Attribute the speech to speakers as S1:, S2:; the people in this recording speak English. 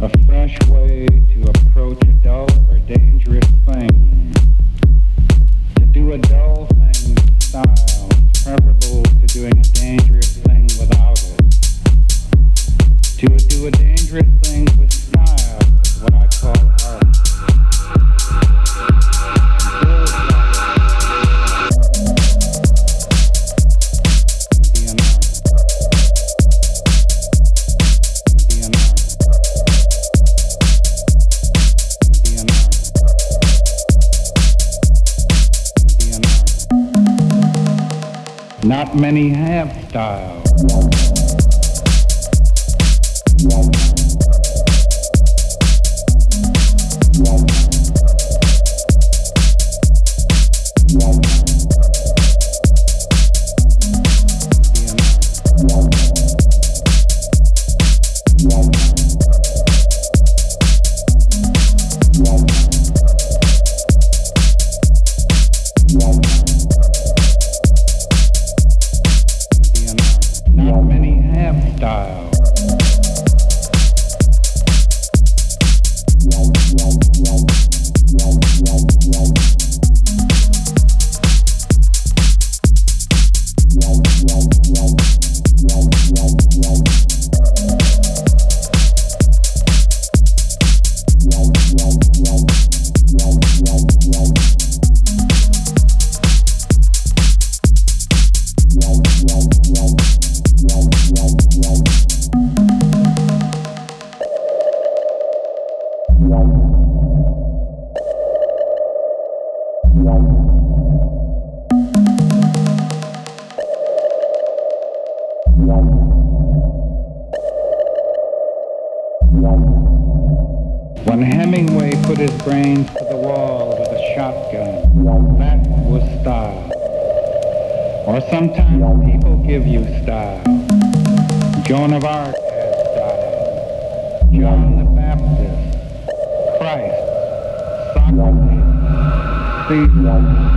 S1: a fresh way to approach a dull or dangerous thing. To do a dull thing with style is preferable to doing a dangerous thing without it. To do a dangerous thing with style is what I call art. Not many have style. When Hemingway put his brains to the wall with a shotgun, that was style. Or sometimes people give you style. Joan of Arc had style. John the Baptist, Christ, Socrates, Caesar.